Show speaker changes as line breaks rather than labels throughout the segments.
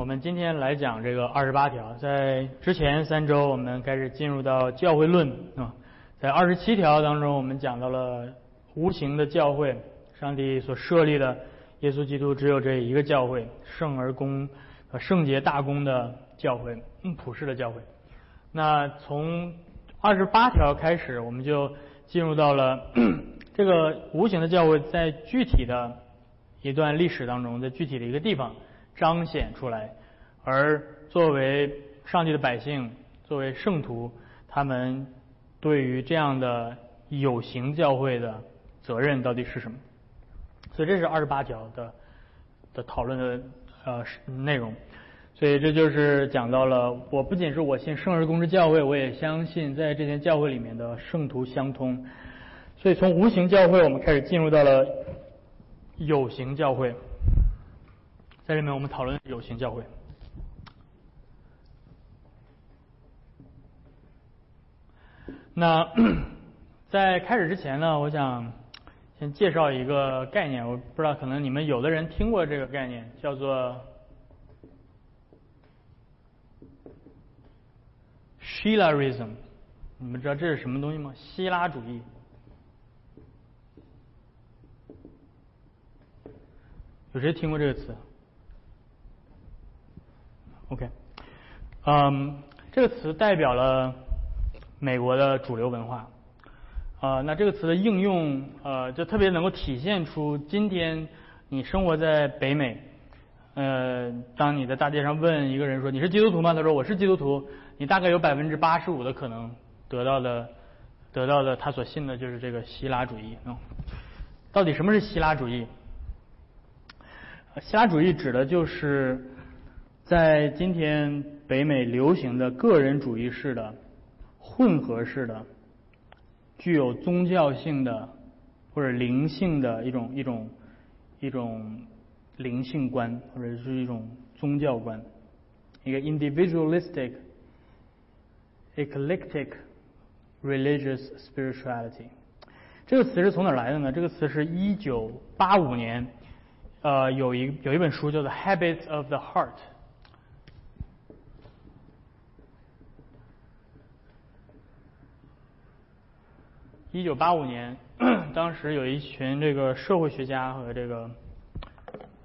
我们今天来讲这个二十八条。在之前三周，我们开始进入到教会论啊。在二十七条当中，我们讲到了无形的教会，上帝所设立的耶稣基督只有这一个教会，圣而公和、圣洁大公的教会，嗯，普世的教会。那从二十八条开始，我们就进入到了 这个无形的教会，在具体的一段历史当中，在具体的一个地方。彰显出来，而作为上帝的百姓，作为圣徒，他们对于这样的有形教会的责任到底是什么？所以这是二十八条的的讨论的呃内容。所以这就是讲到了，我不仅是我信圣而公之教会，我也相信在这间教会里面的圣徒相通。所以从无形教会，我们开始进入到了有形教会。在里面，我们讨论有形教会。那 在开始之前呢，我想先介绍一个概念。我不知道，可能你们有的人听过这个概念，叫做 Shilaism。你们知道这是什么东西吗？希拉主义。有谁听过这个词？OK，嗯，这个词代表了美国的主流文化，啊，那这个词的应用，呃，就特别能够体现出今天你生活在北美，呃，当你在大街上问一个人说你是基督徒吗？他说我是基督徒，你大概有百分之八十五的可能得到的，得到的他所信的就是这个希腊主义。嗯，到底什么是希腊主义？希腊主义指的就是。在今天北美流行的个人主义式的、混合式的、具有宗教性的或者灵性的一种一种一种灵性观，或者是一种宗教观，一个 individualistic eclectic religious spirituality。这个词是从哪来的呢？这个词是一九八五年，呃，有一有一本书叫做《Habits of the Heart》。一九八五年，当时有一群这个社会学家和这个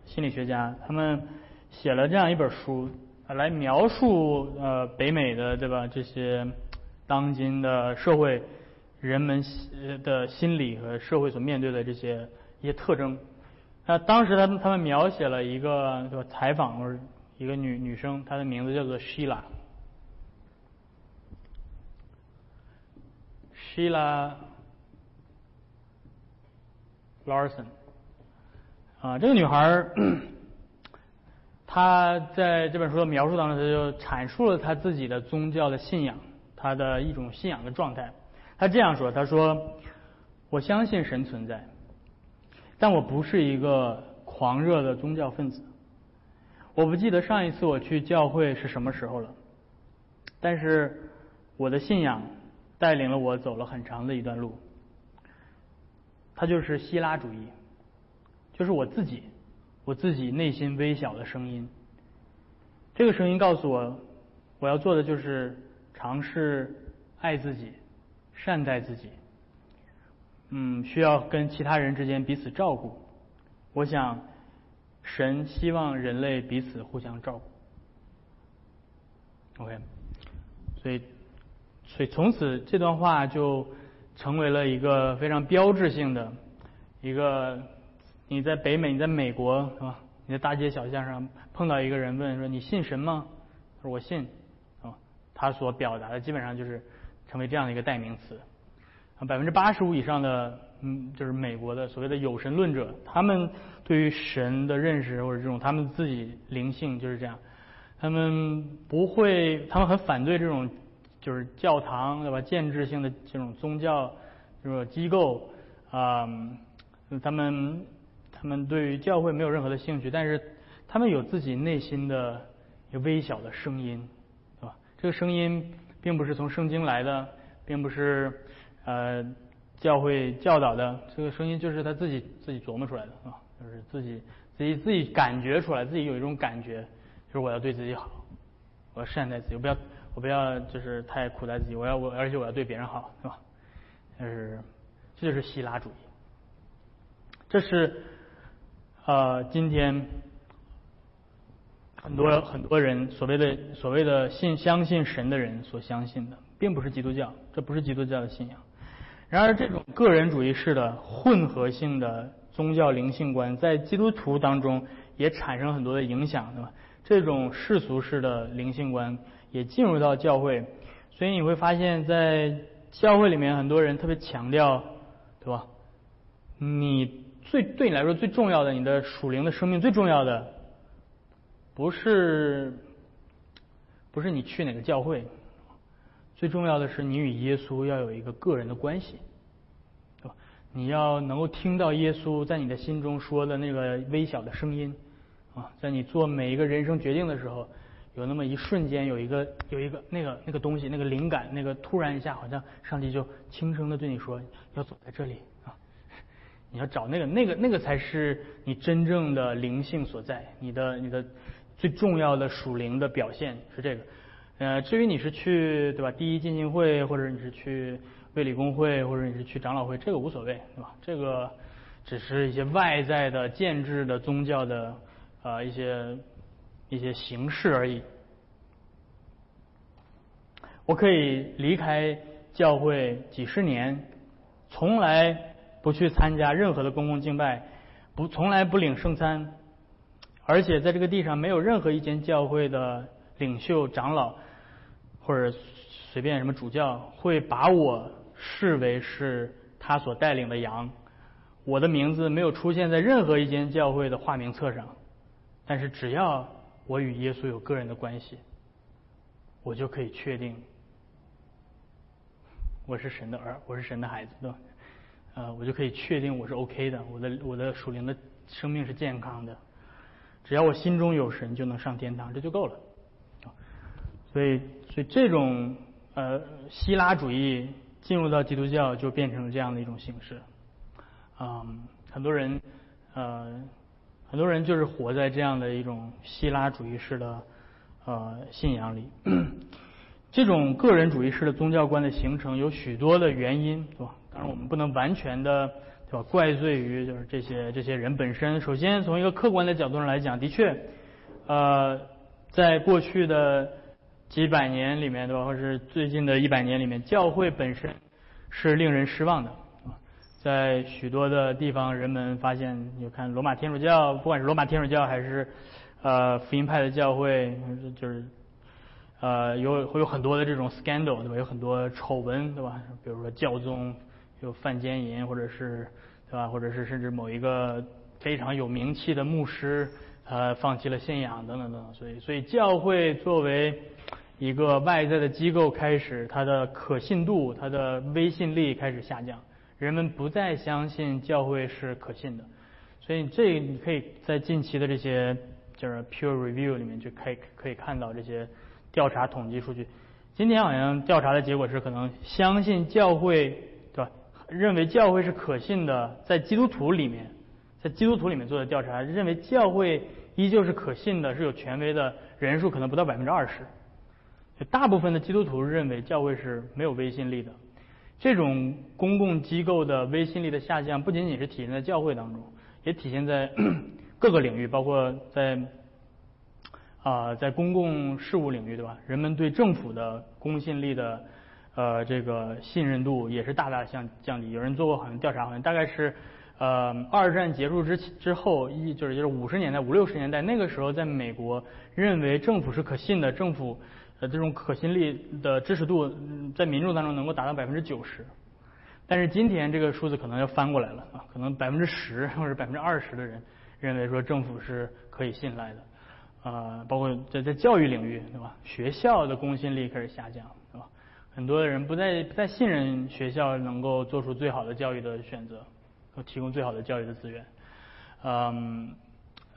心理学家，他们写了这样一本书，来描述呃北美的对吧这些当今的社会人们的心理和社会所面对的这些一些特征。那当时他们他们描写了一个对吧采访或者一个女女生，她的名字叫做 Sheila。Sheila。Larson，啊，这个女孩儿，她在这本书的描述当中，她就阐述了她自己的宗教的信仰，她的一种信仰的状态。她这样说：“她说，我相信神存在，但我不是一个狂热的宗教分子。我不记得上一次我去教会是什么时候了，但是我的信仰带领了我走了很长的一段路。”它就是希拉主义，就是我自己，我自己内心微小的声音。这个声音告诉我，我要做的就是尝试爱自己，善待自己。嗯，需要跟其他人之间彼此照顾。我想，神希望人类彼此互相照顾。OK，所以，所以从此这段话就。成为了一个非常标志性的一个，你在北美，你在美国是吧？你在大街小巷上碰到一个人问说你信神吗？他说我信，啊，他所表达的基本上就是成为这样的一个代名词。啊，百分之八十五以上的嗯，就是美国的所谓的有神论者，他们对于神的认识或者这种他们自己灵性就是这样，他们不会，他们很反对这种。就是教堂对吧？建制性的这种宗教这种机构啊，他们他们对于教会没有任何的兴趣，但是他们有自己内心的微小的声音，对吧？这个声音并不是从圣经来的，并不是呃教会教导的，这个声音就是他自己自己琢磨出来的啊，就是自己自己自己感觉出来，自己有一种感觉，就是我要对自己好，我要善待自己，我不要我不要就是太苦待自己，我要我而且我要对别人好，是吧？就是这就是希腊主义，这是呃今天很多很多人所谓的所谓的信相信神的人所相信的，并不是基督教，这不是基督教的信仰。然而，这种个人主义式的混合性的宗教灵性观，在基督徒当中也产生很多的影响，对吧？这种世俗式的灵性观也进入到教会，所以你会发现在教会里面，很多人特别强调，对吧？你最对你来说最重要的，你的属灵的生命最重要的，不是不是你去哪个教会。最重要的是，你与耶稣要有一个个人的关系，对吧？你要能够听到耶稣在你的心中说的那个微小的声音，啊，在你做每一个人生决定的时候，有那么一瞬间，有一个有一个那个那个东西，那个灵感，那个突然一下，好像上帝就轻声的对你说，要走在这里啊，你要找那个那个那个才是你真正的灵性所在，你的你的最重要的属灵的表现是这个。呃，至于你是去对吧？第一进行会，或者你是去卫理公会，或者你是去长老会，这个无所谓，对吧？这个只是一些外在的建制的宗教的呃一些一些形式而已。我可以离开教会几十年，从来不去参加任何的公共敬拜，不从来不领圣餐，而且在这个地上没有任何一间教会的领袖长老。或者随便什么主教会把我视为是他所带领的羊，我的名字没有出现在任何一间教会的化名册上，但是只要我与耶稣有个人的关系，我就可以确定我是神的儿，我是神的孩子，对吧？呃，我就可以确定我是 OK 的，我的我的属灵的生命是健康的，只要我心中有神，就能上天堂，这就够了。所以。所以这种呃希腊主义进入到基督教就变成了这样的一种形式，嗯，很多人呃很多人就是活在这样的一种希腊主义式的呃信仰里。这种个人主义式的宗教观的形成有许多的原因，对吧？当然我们不能完全的对吧怪罪于就是这些这些人本身。首先从一个客观的角度上来讲，的确呃在过去的。几百年里面，对吧？或是最近的一百年里面，教会本身是令人失望的。在许多的地方，人们发现，你看罗马天主教，不管是罗马天主教还是呃福音派的教会，就是呃有会有很多的这种 scandal，对吧？有很多丑闻，对吧？比如说教宗有犯奸淫，或者是对吧？或者是甚至某一个非常有名气的牧师，呃，放弃了信仰等等等等。所以，所以教会作为一个外在的机构开始，它的可信度、它的威信力开始下降，人们不再相信教会是可信的。所以，这你可以在近期的这些就是 peer review 里面就可以可以看到这些调查统计数据。今天好像调查的结果是，可能相信教会，对吧？认为教会是可信的，在基督徒里面，在基督徒里面做的调查，认为教会依旧是可信的，是有权威的人数可能不到百分之二十。大部分的基督徒认为教会是没有威信力的。这种公共机构的威信力的下降，不仅仅是体现在教会当中，也体现在 各个领域，包括在啊在公共事务领域，对吧？人们对政府的公信力的呃这个信任度也是大大降降低。有人做过好像调查，好像大概是呃二战结束之之后一就是就是五十年代五六十年代那个时候，在美国认为政府是可信的，政府。呃，这种可信力的支持度在民众当中能够达到百分之九十，但是今天这个数字可能要翻过来了啊，可能百分之十或者百分之二十的人认为说政府是可以信赖的，啊，包括在在教育领域，对吧？学校的公信力开始下降，对吧？很多人不再不再信任学校能够做出最好的教育的选择，和提供最好的教育的资源，嗯。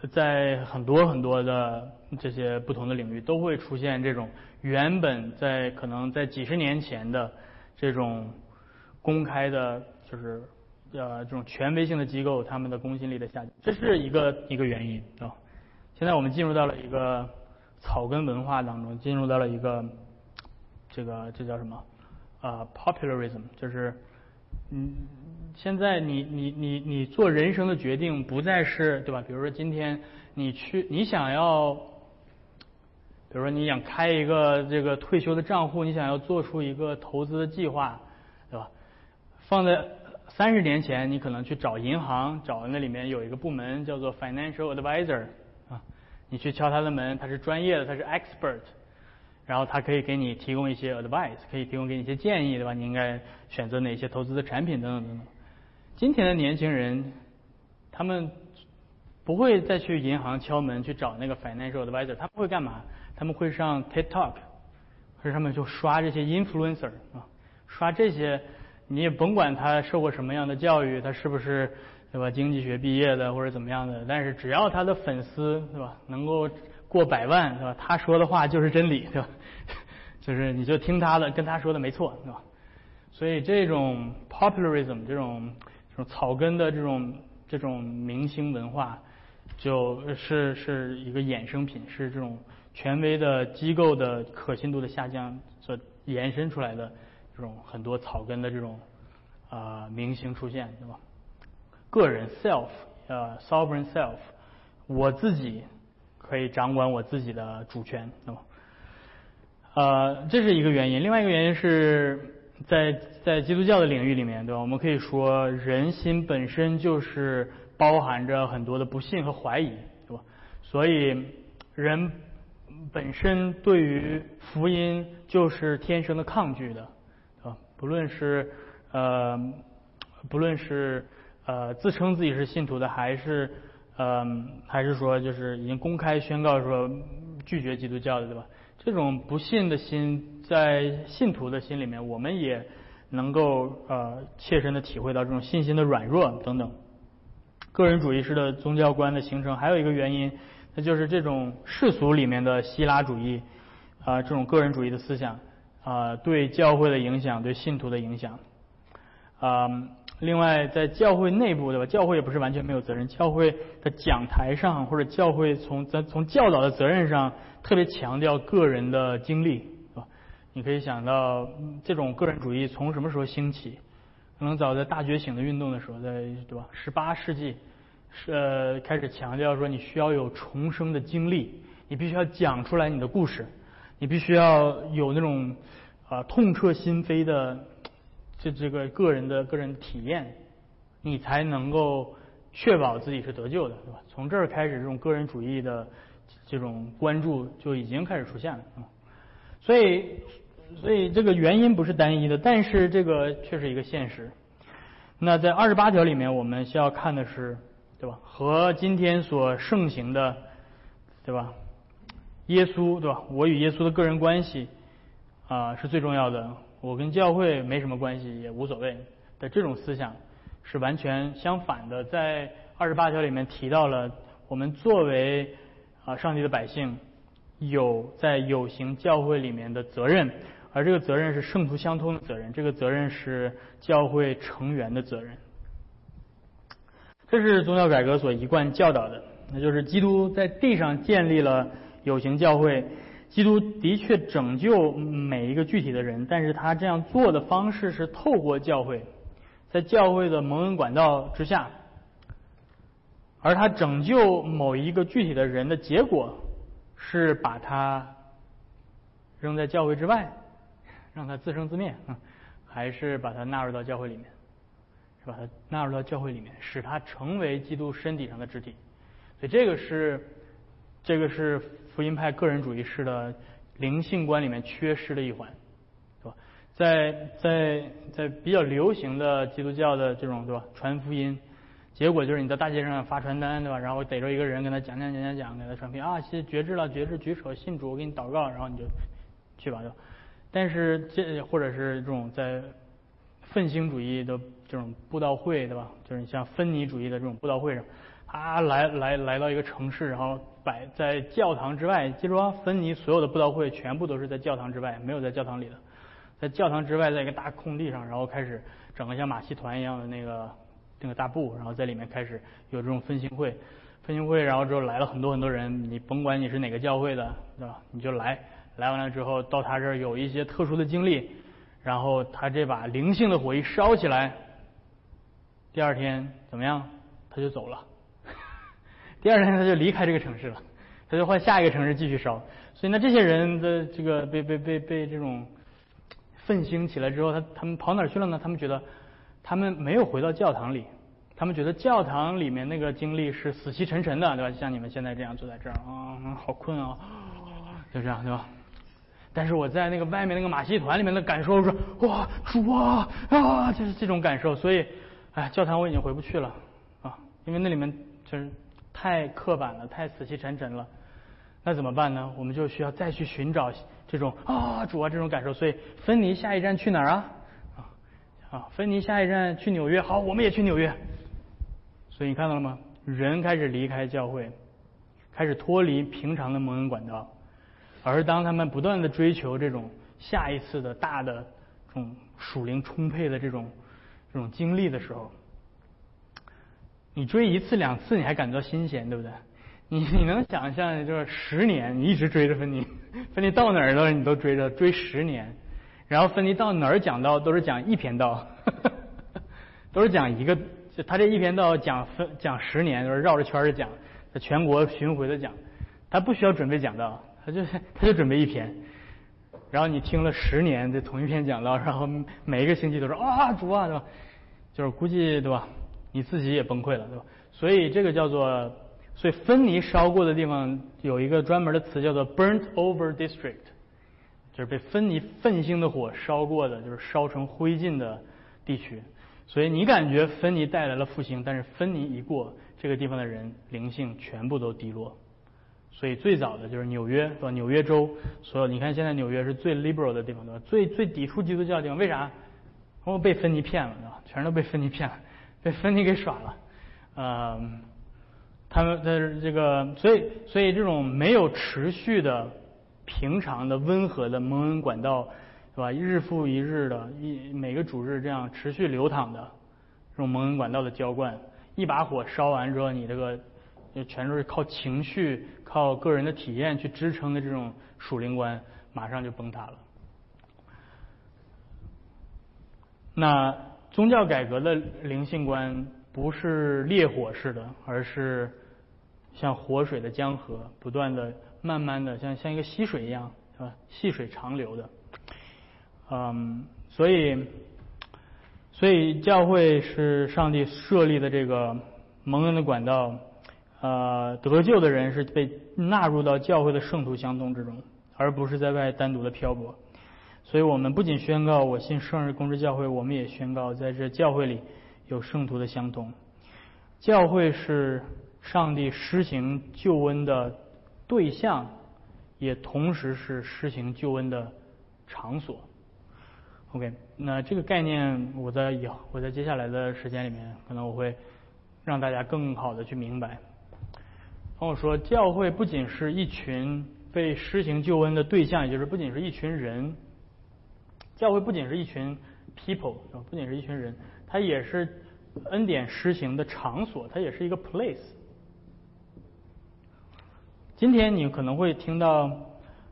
在很多很多的这些不同的领域，都会出现这种原本在可能在几十年前的这种公开的，就是呃这种权威性的机构，他们的公信力的下降，这是一个一个原因啊。现在我们进入到了一个草根文化当中，进入到了一个这个这叫什么啊？popularism，就是嗯，现在你你你你做人生的决定不再是对吧？比如说今天你去你想要，比如说你想开一个这个退休的账户，你想要做出一个投资的计划，对吧？放在三十年前，你可能去找银行，找那里面有一个部门叫做 financial advisor 啊。你去敲他的门，他是专业的，他是 expert，然后他可以给你提供一些 advice，可以提供给你一些建议，对吧？你应该选择哪些投资的产品等等等等。今天的年轻人，他们不会再去银行敲门去找那个 financial advisor，他们会干嘛？他们会上 TikTok，或者他们就刷这些 influencer 啊，刷这些，你也甭管他受过什么样的教育，他是不是？对吧？经济学毕业的或者怎么样的，但是只要他的粉丝，对吧？能够过百万，对吧？他说的话就是真理，对吧？就是你就听他的，跟他说的没错，对吧？所以这种 popularism 这种草根的这种这种明星文化，就是是一个衍生品，是这种权威的机构的可信度的下降所延伸出来的这种很多草根的这种啊明星出现，对吧？个人 self，呃，sovereign self，我自己可以掌管我自己的主权，对吧？呃，这是一个原因。另外一个原因是在在基督教的领域里面，对吧？我们可以说人心本身就是包含着很多的不信和怀疑，对吧？所以人本身对于福音就是天生的抗拒的，啊，不论是呃，不论是。呃，自称自己是信徒的，还是呃，还是说就是已经公开宣告说拒绝基督教的，对吧？这种不信的心，在信徒的心里面，我们也能够呃切身的体会到这种信心的软弱等等。个人主义式的宗教观的形成，还有一个原因，那就是这种世俗里面的希腊主义啊，这种个人主义的思想啊，对教会的影响，对信徒的影响啊。另外，在教会内部，对吧？教会也不是完全没有责任。教会的讲台上，或者教会从在从教导的责任上，特别强调个人的经历，你可以想到，这种个人主义从什么时候兴起？可能早在大觉醒的运动的时候，在对吧？十八世纪，是呃开始强调说，你需要有重生的经历，你必须要讲出来你的故事，你必须要有那种啊痛彻心扉的。这这个个人的个人体验，你才能够确保自己是得救的，对吧？从这儿开始，这种个人主义的这种关注就已经开始出现了啊。所以，所以这个原因不是单一的，但是这个却是一个现实。那在二十八条里面，我们需要看的是，对吧？和今天所盛行的，对吧？耶稣，对吧？我与耶稣的个人关系啊，是最重要的。我跟教会没什么关系，也无所谓的这种思想是完全相反的。在二十八条里面提到了，我们作为啊上帝的百姓，有在有形教会里面的责任，而这个责任是圣徒相通的责任，这个责任是教会成员的责任。这是宗教改革所一贯教导的，那就是基督在地上建立了有形教会。基督的确拯救每一个具体的人，但是他这样做的方式是透过教会，在教会的蒙恩管道之下，而他拯救某一个具体的人的结果是把他扔在教会之外，让他自生自灭，还是把他纳入到教会里面，是把他纳入到教会里面，使他成为基督身体上的肢体，所以这个是。这个是福音派个人主义式的灵性观里面缺失的一环，是吧？在在在比较流行的基督教的这种对吧传福音，结果就是你在大街上发传单对吧？然后逮着一个人跟他讲讲讲讲讲，给他传福音啊，现觉知了觉知举手信主，我给你祷告，然后你就去吧就。但是这或者是这种在愤青主义的这种布道会对吧？就是你像芬尼主义的这种布道会上。他来来来到一个城市，然后摆在教堂之外。记住啊，芬尼所有的布道会全部都是在教堂之外，没有在教堂里的。在教堂之外，在一个大空地上，然后开始整个像马戏团一样的那个那个大布，然后在里面开始有这种分心会。分享会，然后之后来了很多很多人，你甭管你是哪个教会的，对吧？你就来，来完了之后到他这儿有一些特殊的经历，然后他这把灵性的火一烧起来，第二天怎么样？他就走了，第二天他就离开这个城市了，他就换下一个城市继续烧。所以呢，这些人的这个被被被被这种奋兴起来之后，他他们跑哪儿去了呢？他们觉得他们没有回到教堂里。他们觉得教堂里面那个经历是死气沉沉的，对吧？像你们现在这样坐在这儿啊，好困啊，就这样，对吧？但是我在那个外面那个马戏团里面的感受是，哇，主啊啊，就是这种感受。所以，哎，教堂我已经回不去了啊，因为那里面就是太刻板了，太死气沉沉了。那怎么办呢？我们就需要再去寻找这种啊，主啊这种感受。所以，芬尼下一站去哪儿啊？啊，芬尼下一站去纽约。好，我们也去纽约。所以你看到了吗？人开始离开教会，开始脱离平常的蒙恩管道，而当他们不断的追求这种下一次的大的这种属灵充沛的这种这种经历的时候，你追一次两次你还感到新鲜，对不对？你你能想象就是十年你一直追着芬尼，芬尼到哪儿了你都追着追十年，然后芬尼到哪儿讲道都是讲一篇道，都是讲一个。就他这一篇道讲分讲十年，就是绕着圈儿讲，在全国巡回的讲，他不需要准备讲道，他就 他就准备一篇，然后你听了十年的同一篇讲道，然后每一个星期都说啊主啊对吧？就是估计对吧？你自己也崩溃了对吧？所以这个叫做，所以芬尼烧过的地方有一个专门的词叫做 burnt over district，就是被芬尼愤星的火烧过的，就是烧成灰烬的地区。所以你感觉芬尼带来了复兴，但是芬尼一过，这个地方的人灵性全部都低落。所以最早的就是纽约，对吧？纽约州所有，你看现在纽约是最 liberal 的地方，对吧？最最抵触基督教的地方，为啥？我被芬尼骗了，对吧？全都被芬尼骗了，被芬尼给耍了。嗯，他们的这个，所以所以这种没有持续的、平常的、温和的蒙恩管道。是吧？日复一日的，一每个主日这样持续流淌的这种蒙恩管道的浇灌，一把火烧完之后，你这个就全都是靠情绪、靠个人的体验去支撑的这种属灵观，马上就崩塌了。那宗教改革的灵性观不是烈火式的，而是像活水的江河，不断的、慢慢的，像像一个溪水一样，是吧？细水长流的。嗯，所以，所以教会是上帝设立的这个蒙恩的管道，呃，得救的人是被纳入到教会的圣徒相通之中，而不是在外单独的漂泊。所以我们不仅宣告我信圣日公之教会，我们也宣告在这教会里有圣徒的相通。教会是上帝施行救恩的对象，也同时是施行救恩的场所。OK，那这个概念，我在以后，我在接下来的时间里面，可能我会让大家更好的去明白。跟我说，教会不仅是一群被施行救恩的对象，也就是不仅是一群人，教会不仅是一群 people，不仅是一群人，它也是恩典施行的场所，它也是一个 place。今天你可能会听到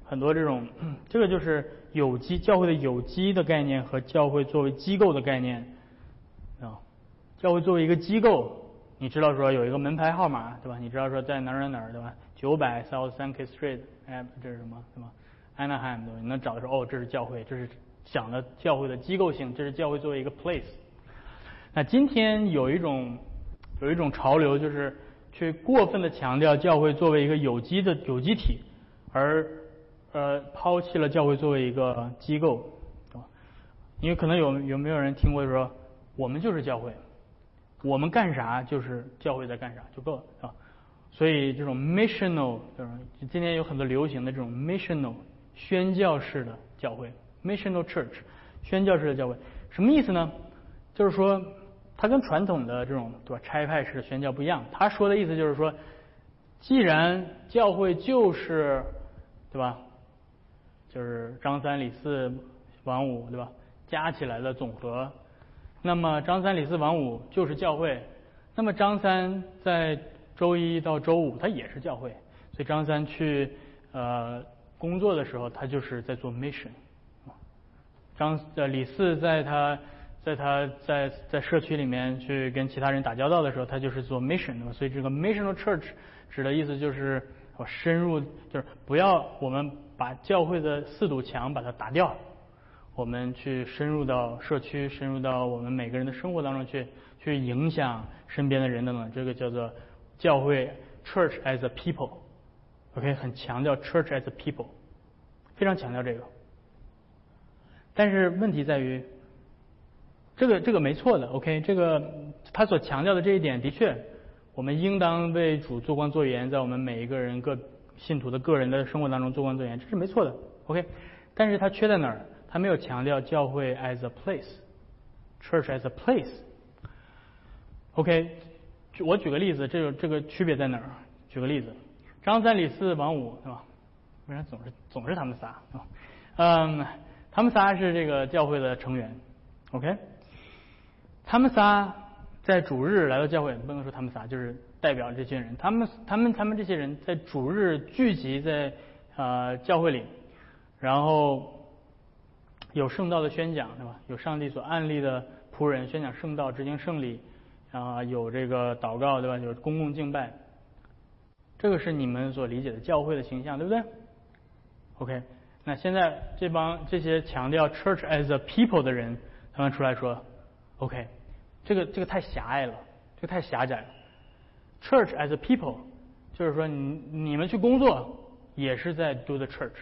很多这种，这个就是。有机教会的有机的概念和教会作为机构的概念啊，教会作为一个机构，你知道说有一个门牌号码对吧？你知道说在哪哪哪对吧？九百 South San K Street，哎，这是什么对吧？Anaheim 对吧？你能找的时候哦，这是教会，这是讲的教会的机构性，这是教会作为一个 place。那今天有一种有一种潮流，就是去过分的强调教会作为一个有机的有机体，而呃，抛弃了教会作为一个机构，啊，因为可能有有没有人听过说，我们就是教会，我们干啥就是教会在干啥就够了啊。所以这种 missional，就是今天有很多流行的这种 missional 宣教式的教会，missional church 宣教式的教会，什么意思呢？就是说，它跟传统的这种对吧差派式的宣教不一样。他说的意思就是说，既然教会就是对吧？就是张三李四王五，对吧？加起来的总和。那么张三李四王五就是教会。那么张三在周一到周五它也是教会，所以张三去呃工作的时候，他就是在做 mission。张呃李四在他在他在在社区里面去跟其他人打交道的时候，他就是做 mission 的嘛，所以这个 missional church 指的意思就是我深入，就是不要我们把教会的四堵墙把它打掉，我们去深入到社区，深入到我们每个人的生活当中去，去影响身边的人等等，这个叫做教会 church as a people，OK，很强调 church as a people，非常强调这个。但是问题在于，这个这个没错的，OK，这个他所强调的这一点的确，我们应当为主做光做盐，在我们每一个人个信徒的个人的生活当中做光做盐，这是没错的，OK。但是他缺在哪儿？他没有强调教会 as a place，church as a place，OK。我举个例子，这个这个区别在哪儿？举个例子，张三李四王五，对吧？为啥总是总是他们仨？嗯。他们仨是这个教会的成员，OK？他们仨在主日来到教会，不能说他们仨，就是代表这些人。他们、他们、他们这些人在主日聚集在呃教会里，然后有圣道的宣讲，对吧？有上帝所安立的仆人宣讲圣道，执行圣礼，啊，有这个祷告，对吧？有公共敬拜，这个是你们所理解的教会的形象，对不对？OK？那现在这帮这些强调 church as a people 的人，他们出来说，OK，这个这个太狭隘了，这个太狭窄了。church as a people 就是说，你你们去工作也是在 do the church，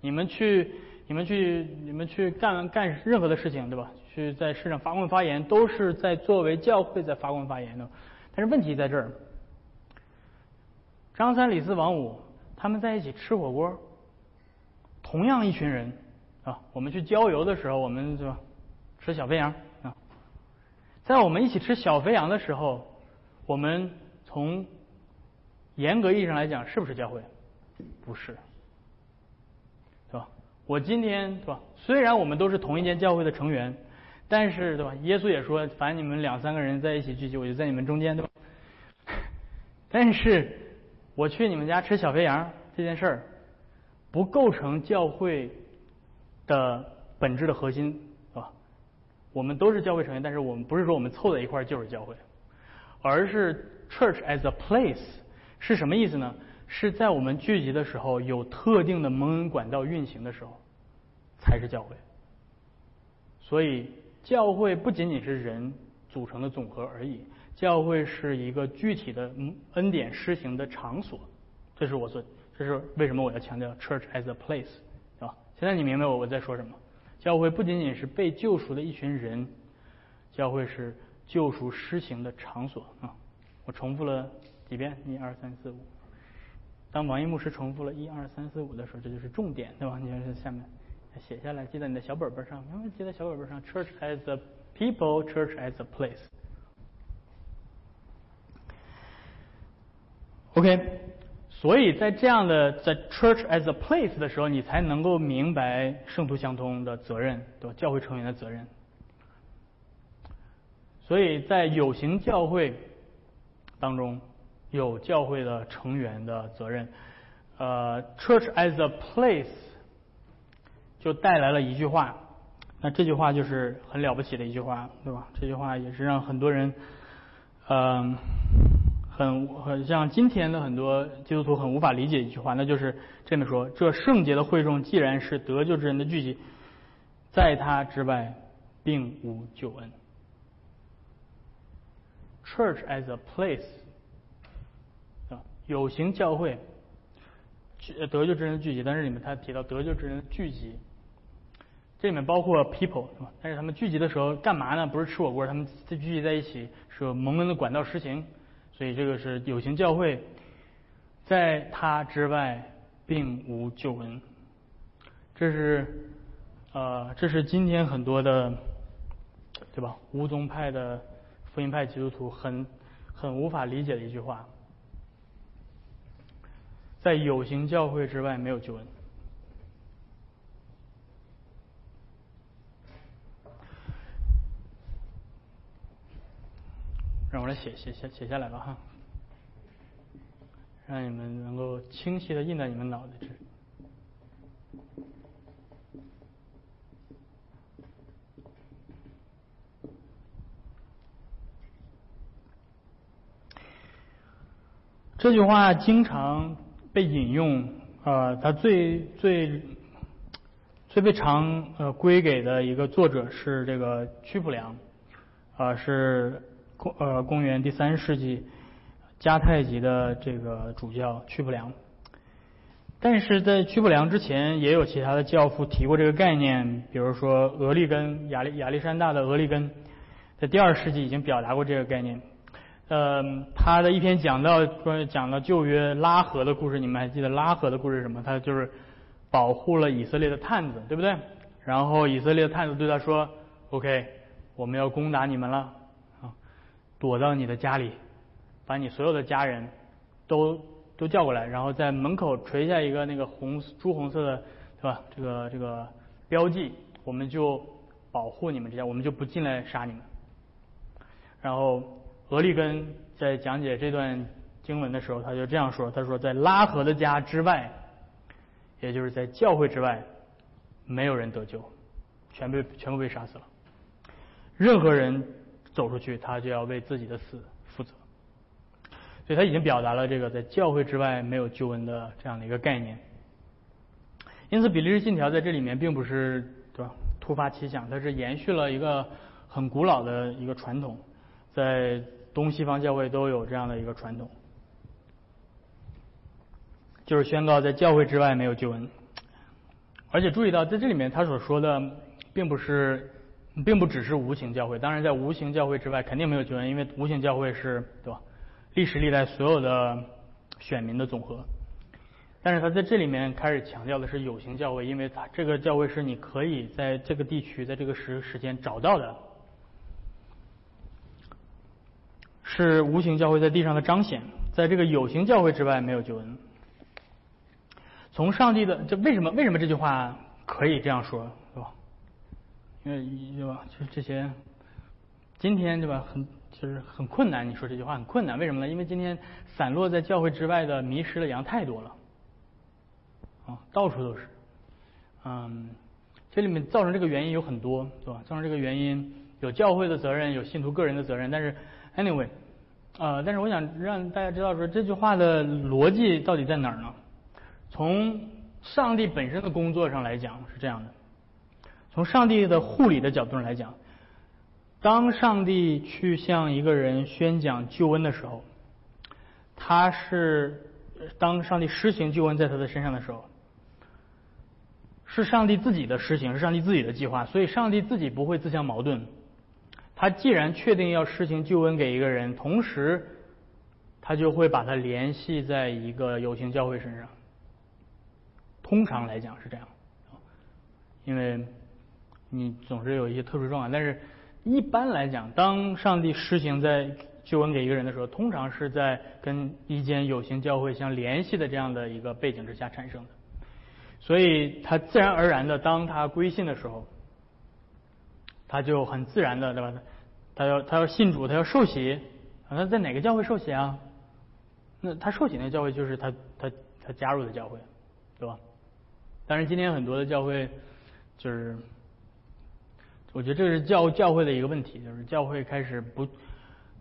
你们去你们去你们去干干任何的事情，对吧？去在市场发光发言，都是在作为教会在发光发言的。但是问题在这儿，张三李四王五他们在一起吃火锅。同样一群人啊，我们去郊游的时候，我们对吧？吃小肥羊，在我们一起吃小肥羊的时候，我们从严格意义上来讲，是不是教会？不是，对吧？我今天对吧？虽然我们都是同一间教会的成员，但是对吧？耶稣也说，凡你们两三个人在一起聚集，我就在你们中间，对吧？但是我去你们家吃小肥羊这件事儿。不构成教会的本质的核心，我们都是教会成员，但是我们不是说我们凑在一块就是教会，而是 church as a place 是什么意思呢？是在我们聚集的时候有特定的蒙恩管道运行的时候，才是教会。所以教会不仅仅是人组成的总和而已，教会是一个具体的恩典施行的场所。这是我所。这是为什么我要强调 church as a place，是吧？现在你明白我我在说什么？教会不仅仅是被救赎的一群人，教会是救赎施行的场所啊！我重复了几遍，一二三四五。当王一牧师重复了一二三四五的时候，这就是重点，对吧？你看下面写下来，记在你的小本本上，嗯，记在小本本上，church as a people，church as a place。OK。所以在这样的在 church as a place 的时候，你才能够明白圣徒相通的责任，对吧？教会成员的责任。所以在有形教会当中，有教会的成员的责任。呃，church as a place 就带来了一句话，那这句话就是很了不起的一句话，对吧？这句话也是让很多人，嗯。很很像今天的很多基督徒很无法理解一句话，那就是这么说：这圣洁的会众既然是得救之人的聚集，在他之外并无救恩。Church as a place 啊，有形教会，得救之人的聚集。但是里面他提到得救之人的聚集，这里面包括 people 是吧？但是他们聚集的时候干嘛呢？不是吃火锅，他们聚集在一起是蒙恩的管道实行。所以这个是有形教会，在他之外并无救恩。这是呃，这是今天很多的，对吧？无宗派的福音派基督徒很很无法理解的一句话，在有形教会之外没有救恩。让我来写写写写下来吧哈。让你们能够清晰的印在你们脑子里。这句话经常被引用，呃，它最最最被常呃归给的一个作者是这个屈普良，啊，是公呃公元第三世纪迦太基的这个主教屈普良。但是在屈普良之前，也有其他的教父提过这个概念，比如说俄利根亚历亚历山大的俄利根，在第二世纪已经表达过这个概念。呃，他的一篇讲到关于讲到旧约拉合的故事，你们还记得拉合的故事是什么？他就是保护了以色列的探子，对不对？然后以色列的探子对他说：“OK，我们要攻打你们了，躲到你的家里，把你所有的家人都都叫过来，然后在门口垂下一个那个红朱红色的，对吧？这个这个标记，我们就保护你们这家，我们就不进来杀你们。然后。”俄利根在讲解这段经文的时候，他就这样说：“他说，在拉合的家之外，也就是在教会之外，没有人得救，全被全部被杀死了。任何人走出去，他就要为自己的死负责。所以他已经表达了这个在教会之外没有救恩的这样的一个概念。因此，比利时信条在这里面并不是对吧突发奇想，它是延续了一个很古老的一个传统，在。东西方教会都有这样的一个传统，就是宣告在教会之外没有救恩。而且注意到，在这里面他所说的，并不是，并不只是无形教会。当然，在无形教会之外，肯定没有救恩，因为无形教会是对吧？历史历代所有的选民的总和。但是他在这里面开始强调的是有形教会，因为他这个教会是你可以在这个地区，在这个时时间找到的。是无形教会在地上的彰显，在这个有形教会之外没有救恩。从上帝的，这为什么？为什么这句话可以这样说，因为对吧？就是这些，今天对吧？很就是很困难。你说这句话很困难，为什么呢？因为今天散落在教会之外的迷失的羊太多了，啊，到处都是。嗯，这里面造成这个原因有很多，对吧？造成这个原因有教会的责任，有信徒个人的责任，但是 anyway。呃，但是我想让大家知道说这句话的逻辑到底在哪儿呢？从上帝本身的工作上来讲是这样的，从上帝的护理的角度上来讲，当上帝去向一个人宣讲救恩的时候，他是当上帝施行救恩在他的身上的时候，是上帝自己的施行，是上帝自己的计划，所以上帝自己不会自相矛盾。他既然确定要施行救恩给一个人，同时他就会把他联系在一个有形教会身上。通常来讲是这样，因为你总是有一些特殊状况。但是一般来讲，当上帝施行在救恩给一个人的时候，通常是在跟一间有形教会相联系的这样的一个背景之下产生的。所以他自然而然的，当他归信的时候，他就很自然的，对吧？他要他要信主，他要受洗，他在哪个教会受洗啊？那他受洗那教会就是他他他加入的教会，对吧？但是今天很多的教会就是，我觉得这是教教会的一个问题，就是教会开始不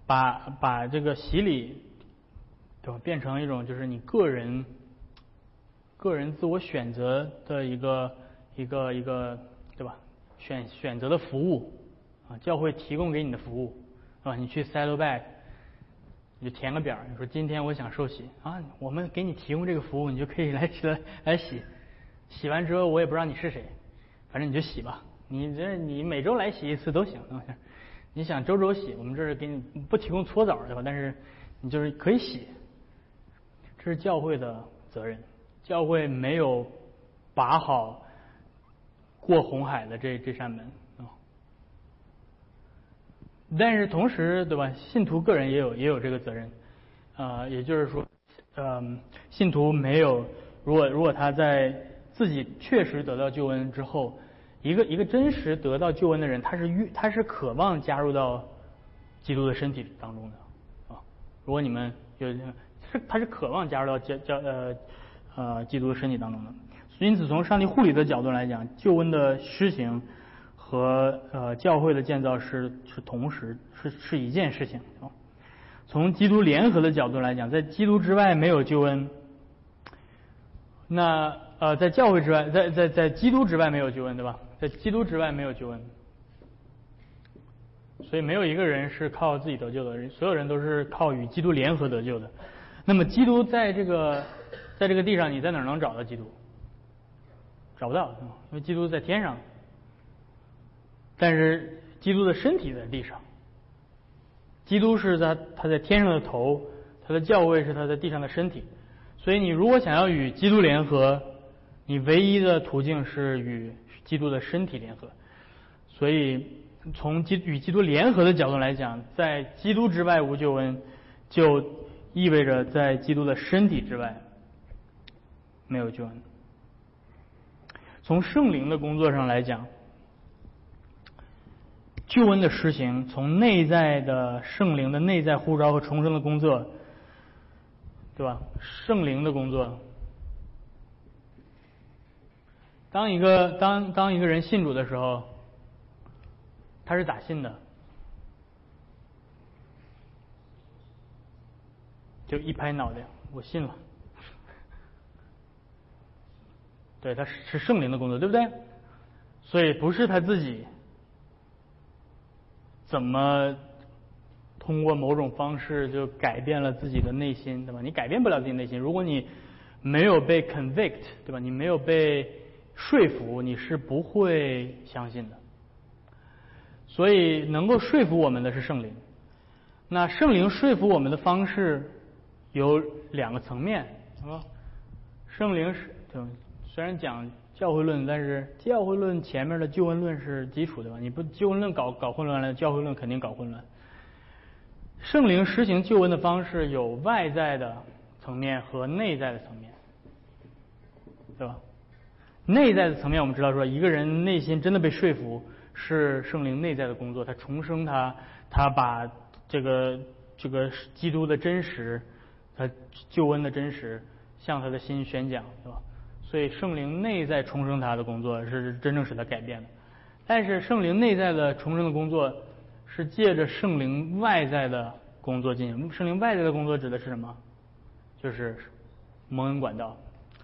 把把这个洗礼，对吧？变成一种就是你个人个人自我选择的一个一个一个，对吧？选选择的服务啊。教会提供给你的服务，啊，你去 Saddleback，你就填个表，你说今天我想受洗啊，我们给你提供这个服务，你就可以来来来洗，洗完之后我也不知道你是谁，反正你就洗吧，你这你每周来洗一次都行，你想周周洗，我们这是给你不提供搓澡对吧？但是你就是可以洗，这是教会的责任，教会没有把好过红海的这这扇门啊。但是同时，对吧？信徒个人也有也有这个责任，啊，也就是说，嗯，信徒没有，如果如果他在自己确实得到救恩之后，一个一个真实得到救恩的人，他是欲他是渴望加入到基督的身体当中的，啊，如果你们有是他是渴望加入到教教呃呃基督的身体当中的。因此，从上帝护理的角度来讲，救恩的施行和呃教会的建造是是同时是是一件事情。从基督联合的角度来讲，在基督之外没有救恩。那呃在教会之外，在在在基督之外没有救恩，对吧？在基督之外没有救恩。所以没有一个人是靠自己得救的，所有人都是靠与基督联合得救的。那么基督在这个在这个地上，你在哪能找到基督？找不到，因为基督在天上。但是基督的身体在地上，基督是在他在天上的头，他的教会是他在地上的身体。所以你如果想要与基督联合，你唯一的途径是与基督的身体联合。所以。从基与基督联合的角度来讲，在基督之外无救恩，就意味着在基督的身体之外没有救恩。从圣灵的工作上来讲，救恩的实行，从内在的圣灵的内在呼召和重生的工作，对吧？圣灵的工作，当一个当当一个人信主的时候。他是咋信的？就一拍脑袋，我信了。对，他是圣灵的工作，对不对？所以不是他自己怎么通过某种方式就改变了自己的内心，对吧？你改变不了自己内心，如果你没有被 convict，对吧？你没有被说服，你是不会相信的。所以，能够说服我们的是圣灵。那圣灵说服我们的方式有两个层面，啊，圣灵是，虽然讲教会论，但是教会论前面的救恩论是基础的吧？你不救恩论搞搞混乱了，教会论肯定搞混乱。圣灵实行救恩的方式有外在的层面和内在的层面，对吧？内在的层面，我们知道说，一个人内心真的被说服。是圣灵内在的工作，他重生他，他把这个这个基督的真实，他救恩的真实向他的心宣讲，对吧？所以圣灵内在重生他的工作是真正使他改变的。但是圣灵内在的重生的工作是借着圣灵外在的工作进行。圣灵外在的工作指的是什么？就是蒙恩管道、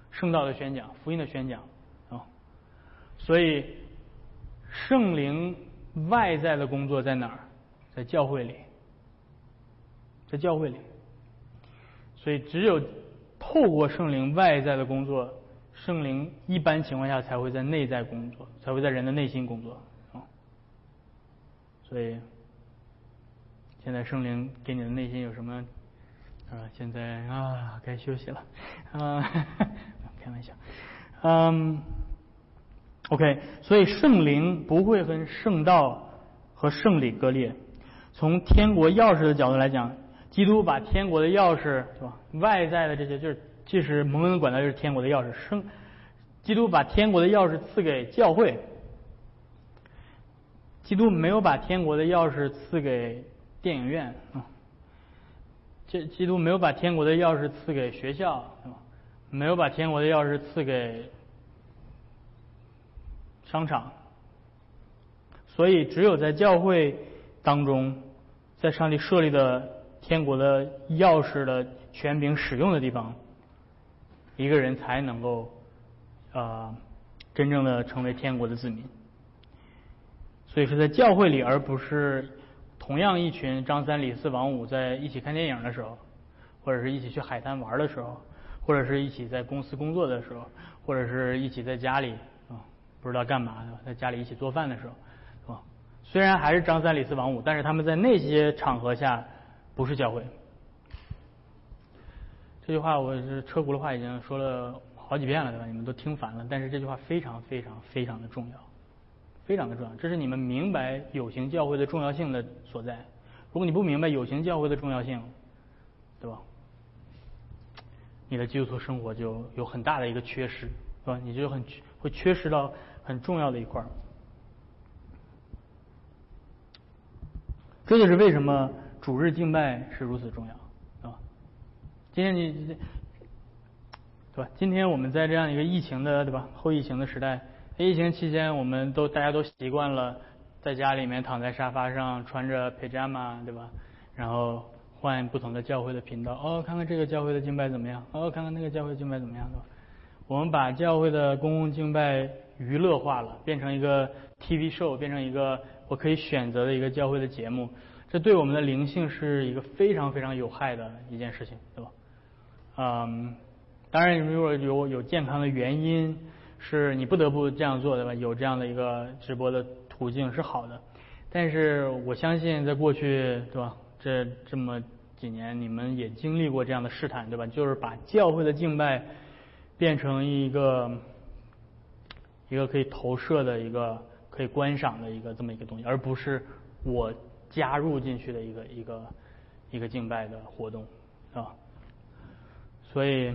圣道的宣讲、福音的宣讲。所以。圣灵外在的工作在哪儿？在教会里，在教会里。所以只有透过圣灵外在的工作，圣灵一般情况下才会在内在工作，才会在人的内心工作啊。所以现在圣灵给你的内心有什么啊？现在啊，该休息了啊，开玩笑，嗯。OK，所以圣灵不会跟圣道和圣礼割裂。从天国钥匙的角度来讲，基督把天国的钥匙，对吧？外在的这些，就是即使蒙恩管道就是天国的钥匙。圣基督把天国的钥匙赐给教会，基督没有把天国的钥匙赐给电影院啊。基基督没有把天国的钥匙赐给学校，没有把天国的钥匙赐给。商场，所以只有在教会当中，在上帝设立的天国的钥匙的权柄使用的地方，一个人才能够啊真正的成为天国的子民。所以是在教会里，而不是同样一群张三李四王五在一起看电影的时候，或者是一起去海滩玩的时候，或者是一起在公司工作的时候，或者是一起在家里。不知道干嘛的，在家里一起做饭的时候，是吧？虽然还是张三李四王五，但是他们在那些场合下不是教会。这句话我是车轱辘话已经说了好几遍了，对吧？你们都听烦了。但是这句话非常非常非常的重要，非常的重要。这是你们明白有形教会的重要性的所在。如果你不明白有形教会的重要性，对吧？你的基督徒生活就有很大的一个缺失，是吧？你就很会缺失到。很重要的一块儿，这就是为什么主日敬拜是如此重要，啊，今天你，对吧？今天我们在这样一个疫情的，对吧？后疫情的时代，疫情期间，我们都大家都习惯了在家里面躺在沙发上，穿着 pajama，对吧？然后换不同的教会的频道，哦，看看这个教会的敬拜怎么样？哦，看看那个教会的敬拜怎么样，对吧？我们把教会的公共敬拜娱乐化了，变成一个 TV show，变成一个我可以选择的一个教会的节目。这对我们的灵性是一个非常非常有害的一件事情，对吧？嗯，当然，如果有有健康的原因，是你不得不这样做，对吧？有这样的一个直播的途径是好的。但是我相信，在过去，对吧？这这么几年，你们也经历过这样的试探，对吧？就是把教会的敬拜变成一个一个可以投射的一个可以观赏的一个这么一个东西，而不是我。加入进去的一个一个一个敬拜的活动，啊，所以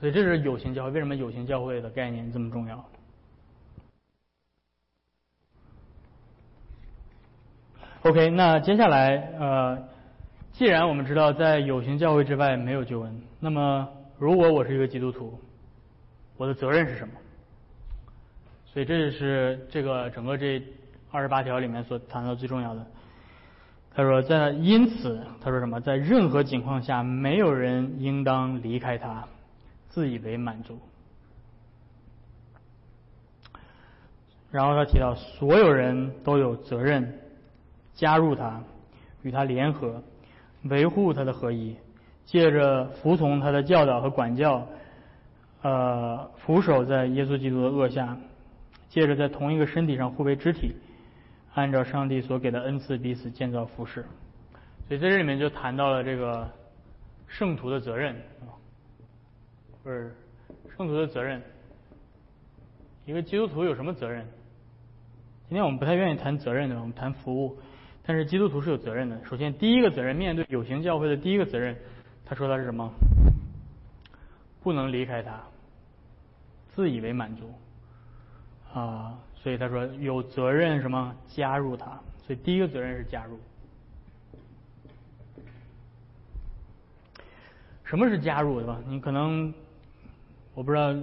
所以这是有形教会。为什么有形教会的概念这么重要？OK，那接下来呃，既然我们知道在有形教会之外没有救恩，那么如果我是一个基督徒，我的责任是什么？所以这是这个整个这二十八条里面所谈到最重要的。他说，在因此，他说什么？在任何情况下，没有人应当离开他，自以为满足。然后他提到，所有人都有责任加入他，与他联合，维护他的合一，借着服从他的教导和管教，呃，俯首在耶稣基督的恶下，借着在同一个身体上互为肢体。按照上帝所给的恩赐，彼此建造服饰。所以在这里面就谈到了这个圣徒的责任啊，不是圣徒的责任。一个基督徒有什么责任？今天我们不太愿意谈责任的，我们谈服务。但是基督徒是有责任的。首先，第一个责任，面对有形教会的第一个责任，他说的是什么？不能离开他，自以为满足啊。所以他说有责任什么加入他，所以第一个责任是加入。什么是加入对吧？你可能我不知道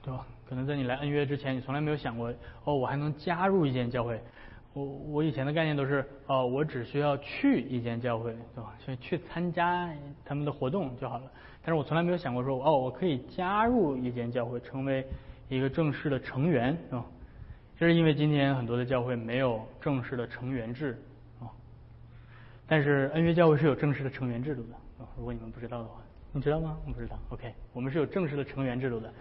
对吧？可能在你来恩约之前，你从来没有想过哦，我还能加入一间教会。我我以前的概念都是哦，我只需要去一间教会对吧？去去参加他们的活动就好了。但是我从来没有想过说哦，我可以加入一间教会，成为一个正式的成员是吧？这是因为今天很多的教会没有正式的成员制啊，但是恩约教会是有正式的成员制度的啊。如果你们不知道的话，你知道吗？我不知道。OK，我们是有正式的成员制度的，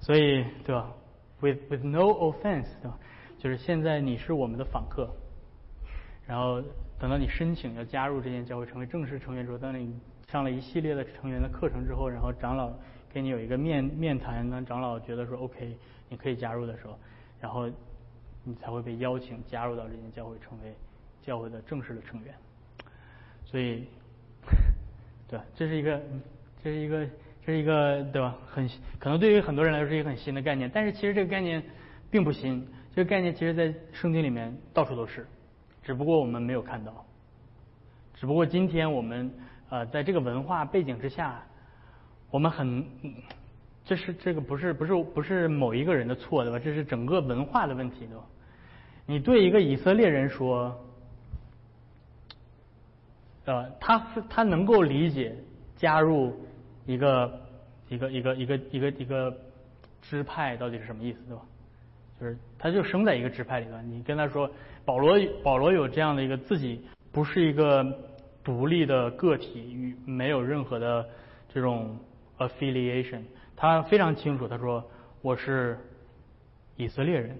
所以对吧？With with no offense，对吧？就是现在你是我们的访客，然后等到你申请要加入这间教会成为正式成员之后，当你上了一系列的成员的课程之后，然后长老给你有一个面面谈，当长老觉得说 OK，你可以加入的时候，然后。你才会被邀请加入到这间教会，成为教会的正式的成员。所以，对，这是一个，这是一个，这是一个，对吧？很可能对于很多人来说是一个很新的概念，但是其实这个概念并不新。这个概念其实在圣经里面到处都是，只不过我们没有看到。只不过今天我们呃在这个文化背景之下，我们很。这是这个不是不是不是某一个人的错对吧？这是整个文化的问题对吧？你对一个以色列人说，呃，他他能够理解加入一个一个一个一个一个一个支派到底是什么意思对吧？就是他就生在一个支派里头，你跟他说保罗保罗有这样的一个自己不是一个独立的个体与没有任何的这种 affiliation。他非常清楚，他说：“我是以色列人，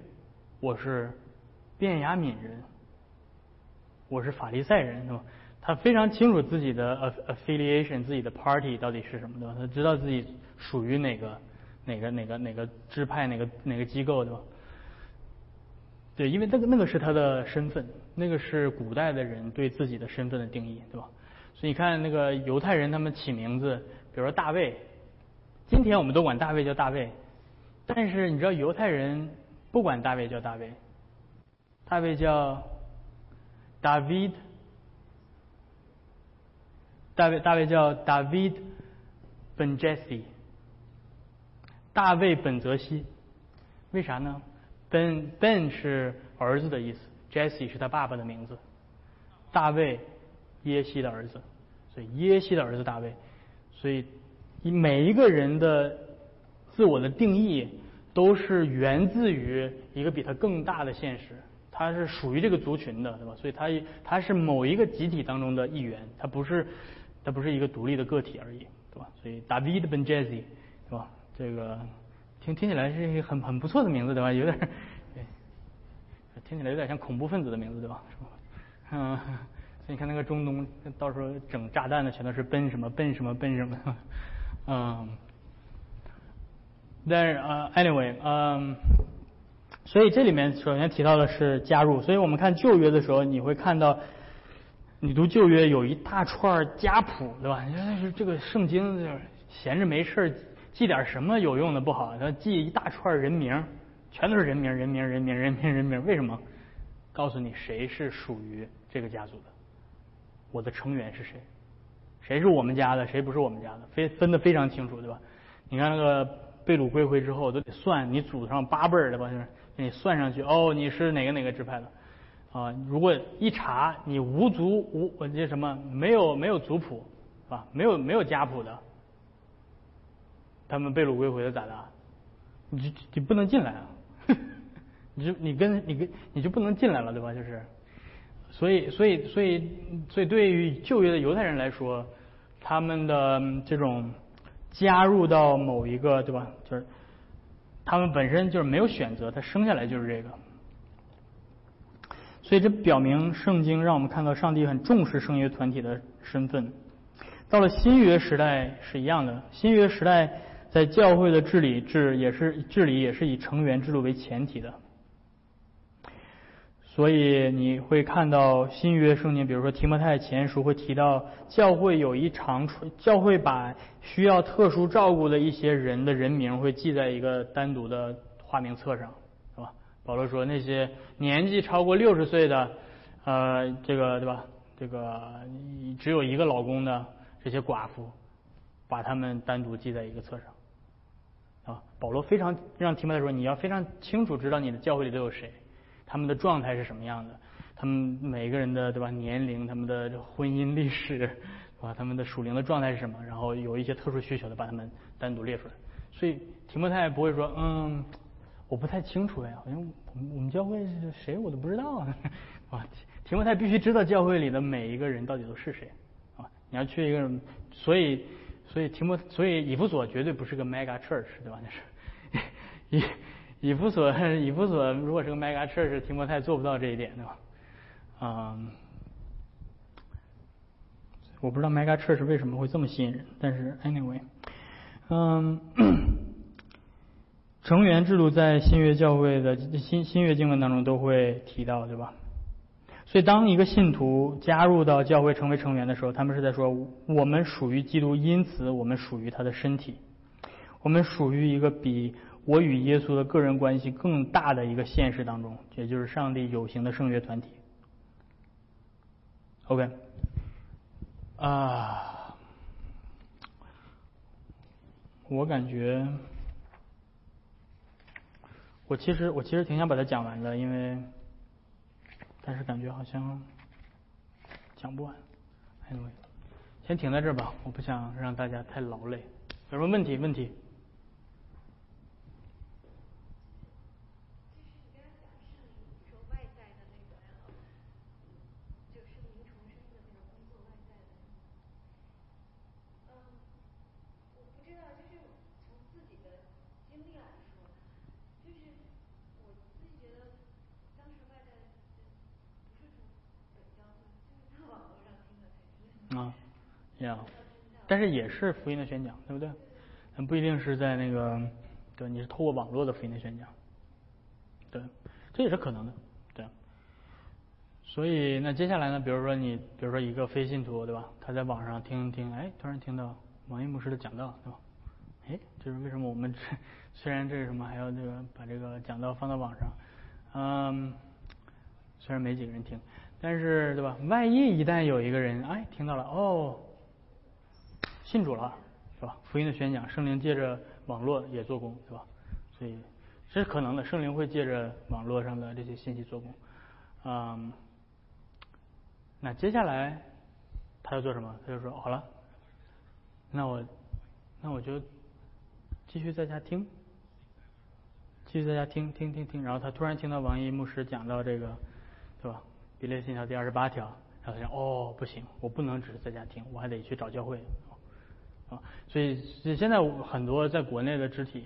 我是便雅悯人，我是法利赛人，对吧？”他非常清楚自己的 affiliation，自己的 party 到底是什么，对吧？他知道自己属于哪个哪个哪个哪个支派，哪个哪个机构，对吧？对，因为那个那个是他的身份，那个是古代的人对自己的身份的定义，对吧？所以你看那个犹太人，他们起名字，比如说大卫。今天我们都管大卫叫大卫，但是你知道犹太人不管大卫叫大卫，大卫叫 David，大卫大卫叫 David 本 Jesse，大卫本泽西，为啥呢？Ben Ben 是儿子的意思，Jesse 是他爸爸的名字，大卫耶西的儿子，所以耶西的儿子大卫，所以每一个人的自我的定义都是源自于一个比他更大的现实，他是属于这个族群的，对吧？所以他他是某一个集体当中的一员，他不是他不是一个独立的个体而已，对吧？所以 David Ben Jesse，对吧？这个听听起来是一个很很不错的名字，对吧？有点，听起来有点像恐怖分子的名字，对吧？是吧？嗯，所以你看那个中东到时候整炸弹的全都是奔什么奔什么奔什么，嗯。但是呃，anyway，嗯，所以这里面首先提到的是加入，所以我们看旧约的时候，你会看到，你读旧约有一大串家谱，对吧？你是这个圣经就是闲着没事记点什么有用的不好？他记一大串人名，全都是人名，人名，人名，人名，人名，为什么？告诉你谁是属于这个家族的，我的成员是谁，谁是我们家的，谁不是我们家的，非分得非常清楚，对吧？你看那个。被掳归回之后，都得算你祖上八辈儿的吧，就是你算上去。哦，你是哪个哪个支派的？啊，如果一查你无族无我这什么没有没有族谱啊，没有没有家谱的，他们被掳归回的咋的？你就你不能进来啊！你就你跟你跟你就不能进来了，对吧？就是，所以所以所以所以对于旧约的犹太人来说，他们的这种。加入到某一个，对吧？就是他们本身就是没有选择，他生下来就是这个。所以这表明圣经让我们看到上帝很重视圣约团体的身份。到了新约时代是一样的，新约时代在教会的治理制也是治理也是以成员制度为前提的。所以你会看到新约圣经，比如说提摩太前书会提到教会有一长串，教会把需要特殊照顾的一些人的人名会记在一个单独的化名册上，是吧？保罗说那些年纪超过六十岁的，呃，这个对吧？这个只有一个老公的这些寡妇，把他们单独记在一个册上，啊，保罗非常让提摩太说你要非常清楚知道你的教会里都有谁。他们的状态是什么样的？他们每个人的对吧？年龄、他们的婚姻历史，对吧？他们的属灵的状态是什么？然后有一些特殊需求的，把他们单独列出来。所以提摩太不会说，嗯，我不太清楚呀，好像我们我们教会是谁我都不知道啊。啊，提摩太必须知道教会里的每一个人到底都是谁啊。你要去一个人，所以所以提摩所以以弗所绝对不是个 mega church，对吧？那是一。以弗所，以弗所如果是个 mega church，提摩太做不到这一点，对吧？嗯，我不知道 mega church 为什么会这么吸引人，但是 anyway，嗯，成员制度在新约教会的新新约经文当中都会提到，对吧？所以当一个信徒加入到教会成为成员的时候，他们是在说我们属于基督，因此我们属于他的身体，我们属于一个比。我与耶稣的个人关系更大的一个现实当中，也就是上帝有形的圣约团体。OK，啊，我感觉，我其实我其实挺想把它讲完的，因为，但是感觉好像讲不完。Anyway，先停在这儿吧，我不想让大家太劳累。有什么问题？问题？但是也是福音的宣讲，对不对？不一定是在那个，对，你是透过网络的福音的宣讲，对，这也是可能的，对。所以那接下来呢？比如说你，比如说一个非信徒，对吧？他在网上听听，哎，突然听到王一牧师的讲道，对吧？哎，就是为什么我们这 虽然这是什么，还要这个把这个讲道放到网上？嗯，虽然没几个人听，但是对吧？万一一旦有一个人哎听到了，哦。信主了，是吧？福音的宣讲，圣灵借着网络也做工，对吧？所以这是可能的，圣灵会借着网络上的这些信息做工。嗯，那接下来他要做什么？他就说好了，那我那我就继续在家听，继续在家听听听听。然后他突然听到王一牧师讲到这个，对吧？比列信条第二十八条，然后他想哦，不行，我不能只是在家听，我还得去找教会。啊，所以现在很多在国内的肢体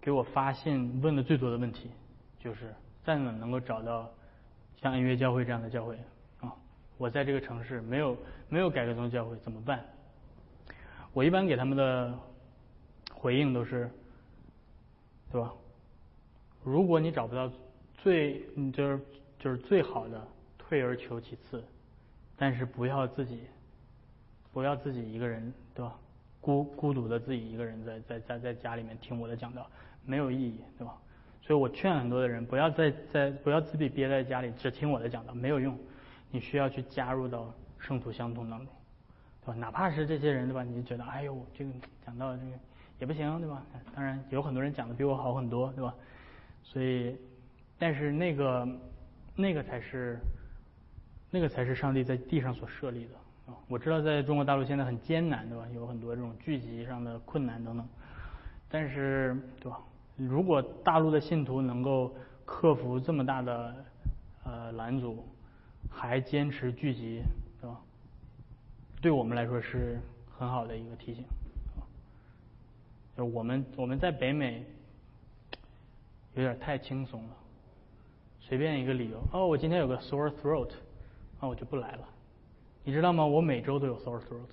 给我发信问的最多的问题，就是在哪能够找到像恩约教会这样的教会啊？我在这个城市没有没有改革宗教会怎么办？我一般给他们的回应都是，对吧？如果你找不到最你就是就是最好的，退而求其次，但是不要自己不要自己一个人，对吧？孤孤独的自己一个人在在在在家里面听我的讲道，没有意义，对吧？所以我劝很多的人不要在在不要自己憋在家里只听我的讲道，没有用。你需要去加入到圣徒相通当中，对吧？哪怕是这些人，对吧？你觉得哎呦这个讲道这个也不行，对吧？当然有很多人讲的比我好很多，对吧？所以，但是那个那个才是那个才是上帝在地上所设立的。我知道在中国大陆现在很艰难，对吧？有很多这种聚集上的困难等等。但是，对吧？如果大陆的信徒能够克服这么大的呃拦阻，还坚持聚集，对吧？对我们来说是很好的一个提醒。就我们我们在北美有点太轻松了，随便一个理由，哦，我今天有个 sore throat，那我就不来了。你知道吗？我每周都有 sore throat，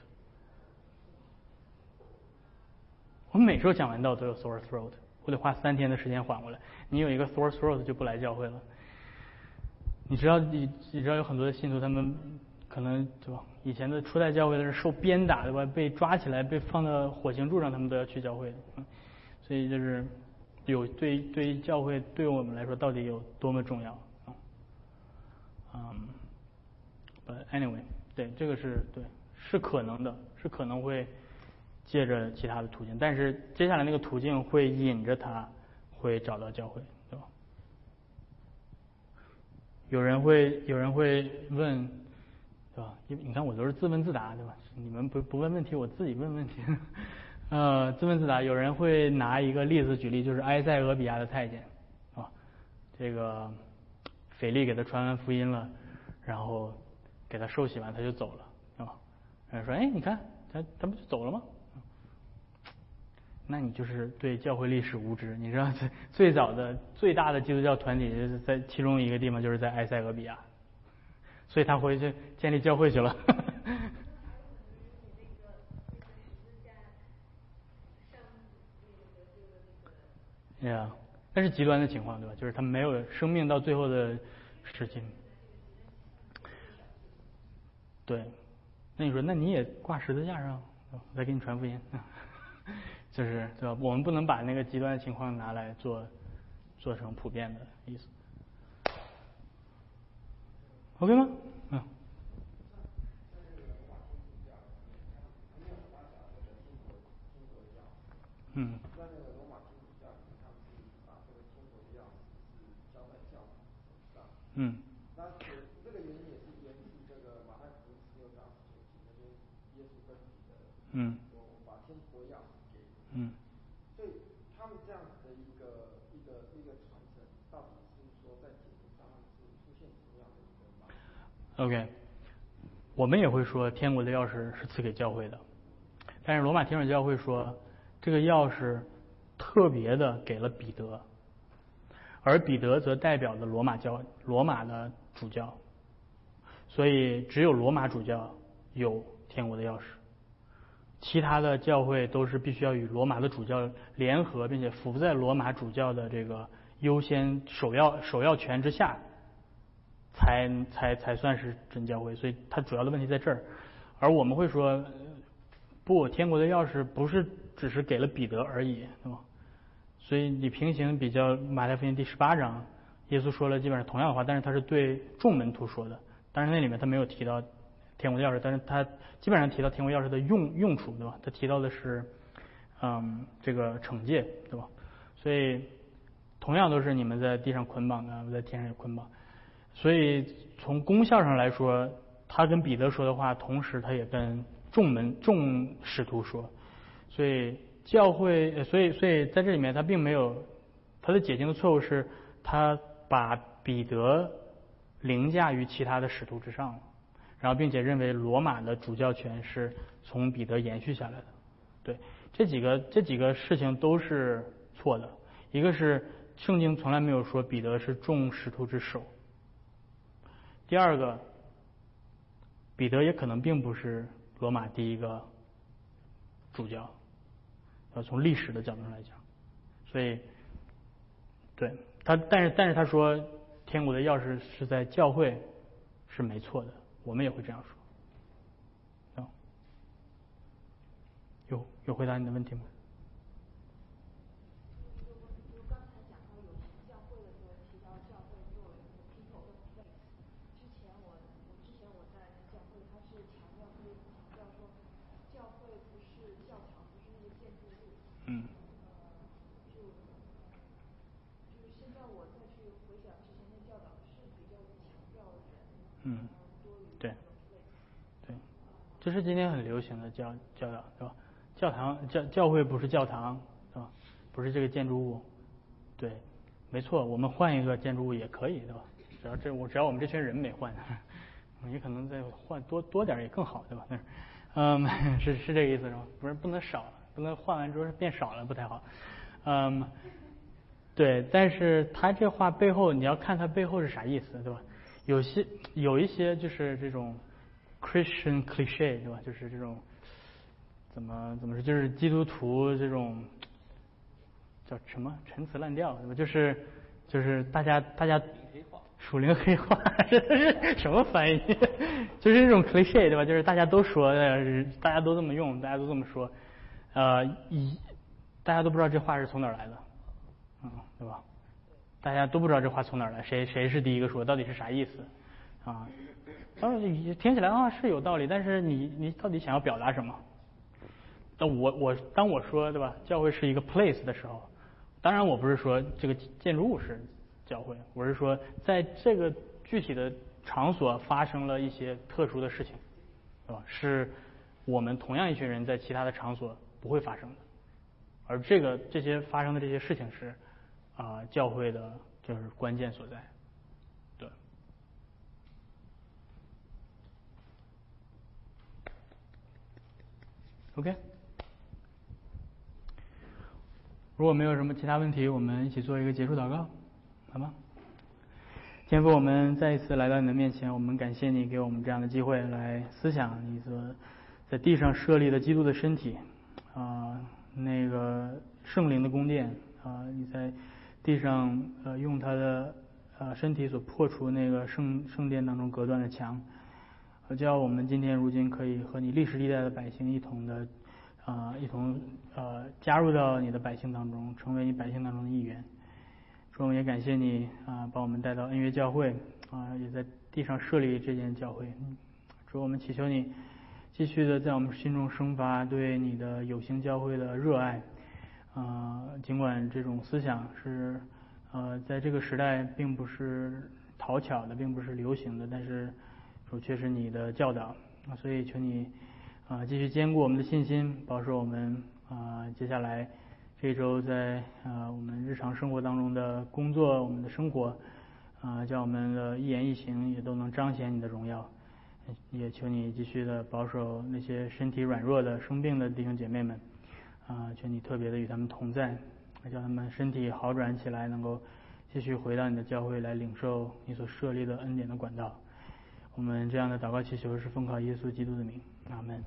我每周讲完道都有 sore throat，我得花三天的时间缓过来。你有一个 sore throat 就不来教会了。你知道你你知道有很多的信徒他们可能对吧？以前的初代教会的是受鞭打对吧？被抓起来被放到火刑柱上，他们都要去教会。所以就是有对对于教会对我们来说到底有多么重要啊？嗯，but anyway。对，这个是对，是可能的，是可能会借着其他的途径，但是接下来那个途径会引着他会找到教会，对吧？有人会有人会问，对吧？因为你看我都是自问自答，对吧？你们不不问问题，我自己问问题。呃，自问自答，有人会拿一个例子举例，就是埃塞俄比亚的太监，啊，这个腓力给他传完福音了，然后。给他受洗完，他就走了，啊，然后说，哎，你看，他他不就走了吗？那你就是对教会历史无知。你知道最最早的最大的基督教团体就是在其中一个地方，就是在埃塞俄比亚，所以他回去建立教会去了。对呀，那是极端的情况，对吧？就是他没有生命到最后的时期。对，那你说，那你也挂十字架上，来给你传福音，就是对吧？我们不能把那个极端的情况拿来做做成普遍的意思，OK 吗？嗯。嗯。嗯。嗯。把天国钥匙给。嗯。所以他们这样子的一个一个一个传承，到底是说在解读上是出现什么样的一个 OK，我们也会说天国的钥匙是赐给教会的，但是罗马天主教会说这个钥匙特别的给了彼得，而彼得则代表了罗马教罗马的主教，所以只有罗马主教有天国的钥匙。其他的教会都是必须要与罗马的主教联合，并且服在罗马主教的这个优先首要首要权之下，才才才算是真教会。所以它主要的问题在这儿。而我们会说，不，天国的钥匙不是只是给了彼得而已，对吗？所以你平行比较马太福音第十八章，耶稣说了基本上同样的话，但是他是对众门徒说的，但是那里面他没有提到。天国钥匙，但是他基本上提到天国钥匙的用用处，对吧？他提到的是嗯这个惩戒，对吧？所以同样都是你们在地上捆绑的，我在天上也捆绑。所以从功效上来说，他跟彼得说的话，同时他也跟众门众使徒说。所以教会，所以所以在这里面他并没有他的解经的错误是，他把彼得凌驾于其他的使徒之上了。然后，并且认为罗马的主教权是从彼得延续下来的，对这几个这几个事情都是错的。一个是圣经从来没有说彼得是众使徒之首，第二个，彼得也可能并不是罗马第一个主教，要从历史的角度上来讲，所以，对他，但是但是他说天国的钥匙是在教会，是没错的。我们也会这样说，有有回答你的问题吗？这是今天很流行的教教导，对吧？教堂教教会不是教堂，对吧？不是这个建筑物，对，没错，我们换一个建筑物也可以，对吧？只要这我只要我们这群人没换，你可能再换多多点也更好，对吧？嗯，是是这个意思是吧？不是不能少，不能换完之后变少了不太好。嗯，对，但是他这话背后你要看他背后是啥意思，对吧？有些有一些就是这种。Christian cliche 对吧？就是这种怎么怎么说？就是基督徒这种叫什么陈词滥调对吧？就是就是大家大家属灵黑化，这 是什么翻译？就是这种 cliche 对吧？就是大家都说，大家都这么用，大家都这么说，呃，一大家都不知道这话是从哪来的，嗯，对吧？大家都不知道这话从哪来，谁谁是第一个说？到底是啥意思？啊？当然，听起来啊是有道理，但是你你到底想要表达什么？那我我当我说对吧，教会是一个 place 的时候，当然我不是说这个建筑物是教会，我是说在这个具体的场所发生了一些特殊的事情，对吧？是我们同样一群人在其他的场所不会发生的，而这个这些发生的这些事情是啊教会的就是关键所在。OK，如果没有什么其他问题，我们一起做一个结束祷告，好吗？天父，我们再一次来到你的面前，我们感谢你给我们这样的机会来思想你所在地上设立的基督的身体啊，那个圣灵的宫殿啊，你在地上呃用他的呃身体所破除那个圣圣殿当中隔断的墙。我叫我们今天如今可以和你历史历代的百姓一同的啊，一同呃加入到你的百姓当中，成为你百姓当中的一员。主，我们也感谢你啊，把我们带到恩约教会啊，也在地上设立这间教会。主，我们祈求你继续的在我们心中生发对你的有形教会的热爱啊，尽管这种思想是呃在这个时代并不是讨巧的，并不是流行的，但是。主却是你的教导啊，所以求你啊继续坚固我们的信心，保守我们啊接下来这周在啊我们日常生活当中的工作，我们的生活啊叫我们的一言一行也都能彰显你的荣耀。也求你继续的保守那些身体软弱的生病的弟兄姐妹们啊，求你特别的与他们同在，叫他们身体好转起来，能够继续回到你的教会来领受你所设立的恩典的管道。我们这样的祷告祈求是奉靠耶稣基督的名，阿门。